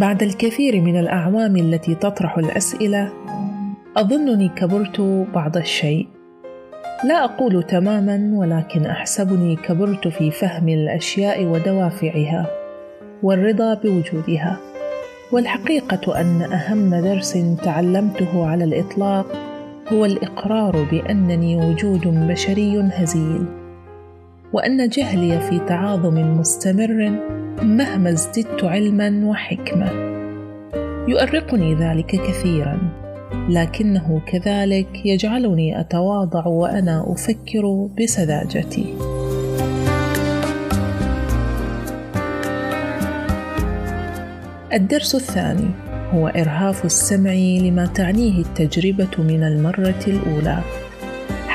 بعد الكثير من الأعوام التي تطرح الأسئلة أظنني كبرت بعض الشيء. لا أقول تماما ولكن أحسبني كبرت في فهم الأشياء ودوافعها والرضا بوجودها. والحقيقة أن أهم درس تعلمته على الإطلاق هو الإقرار بأنني وجود بشري هزيل. وأن جهلي في تعاظم مستمر مهما ازددت علما وحكمة. يؤرقني ذلك كثيرا لكنه كذلك يجعلني أتواضع وأنا أفكر بسذاجتي. الدرس الثاني هو إرهاف السمع لما تعنيه التجربة من المرة الأولى.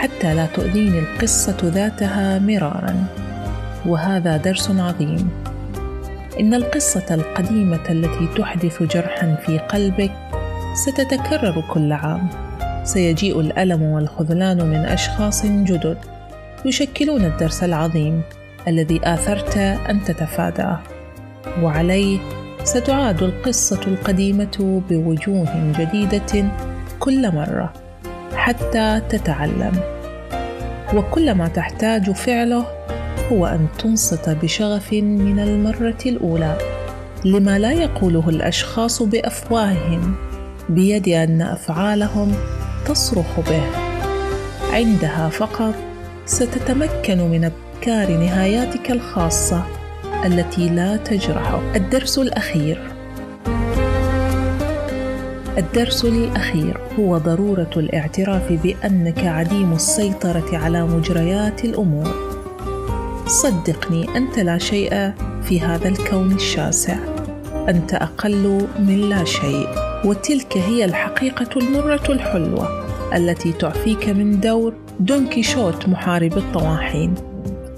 حتى لا تؤذيني القصة ذاتها مرارا. وهذا درس عظيم. إن القصة القديمة التي تحدث جرحا في قلبك ستتكرر كل عام. سيجيء الألم والخذلان من أشخاص جدد يشكلون الدرس العظيم الذي آثرت أن تتفاداه وعليه ستعاد القصة القديمة بوجوه جديدة كل مرة حتى تتعلم. وكل ما تحتاج فعله هو أن تنصت بشغف من المرة الأولى لما لا يقوله الأشخاص بأفواههم بيد أن أفعالهم تصرخ به. عندها فقط ستتمكن من أبكار نهاياتك الخاصة التي لا تجرحك. الدرس الأخير. الدرس الأخير هو ضرورة الاعتراف بأنك عديم السيطرة على مجريات الأمور. صدقني أنت لا شيء في هذا الكون الشاسع. أنت أقل من لا شيء وتلك هي الحقيقة المرة الحلوة التي تعفيك من دور دون كيشوت محارب الطواحين.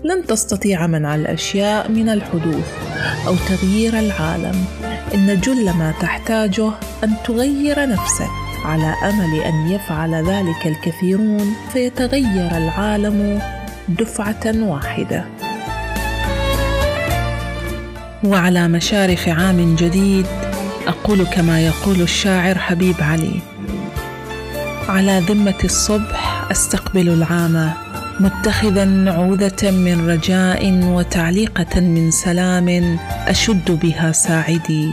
لن تستطيع منع الأشياء من الحدوث أو تغيير العالم. إن جل ما تحتاجه أن تغير نفسك على أمل أن يفعل ذلك الكثيرون فيتغير العالم دفعة واحدة. وعلى مشارف عام جديد أقول كما يقول الشاعر حبيب علي على ذمة الصبح أستقبل العام متخذا نعوذه من رجاء وتعليقة من سلام أشد بها ساعدي.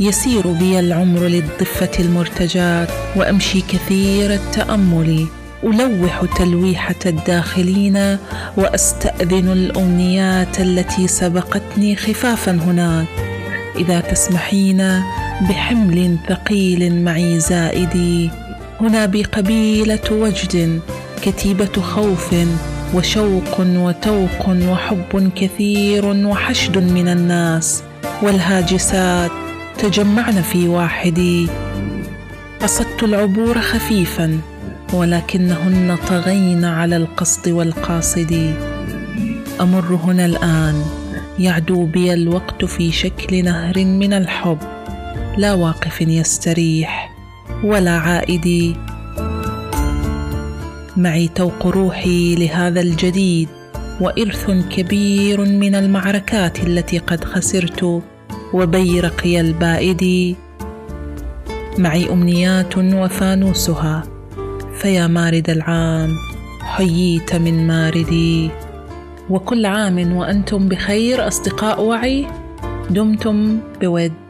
يسير بي العمر للضفة المرتجاة وأمشي كثير التأمل. ألوح تلويحة الداخلين وأستأذن الأمنيات التي سبقتني خفافا هناك. إذا تسمحين بحمل ثقيل معي زائدي. هنا بقبيلة وجد كتيبة خوف وشوق وتوق وحب كثير وحشد من الناس والهاجسات تجمعن في واحدي قصدت العبور خفيفا ولكنهن طغين على القصد والقاصد. أمر هنا الآن. يعدو بي الوقت في شكل نهر من الحب. لا واقف يستريح ولا عائد. معي توق روحي لهذا الجديد وإرث كبير من المعركات التي قد خسرت وبيرقي البائد. معي أمنيات وفانوسها فيا مارد العام حييت من ماردي. وكل عام وأنتم بخير أصدقاء وعي دمتم بود.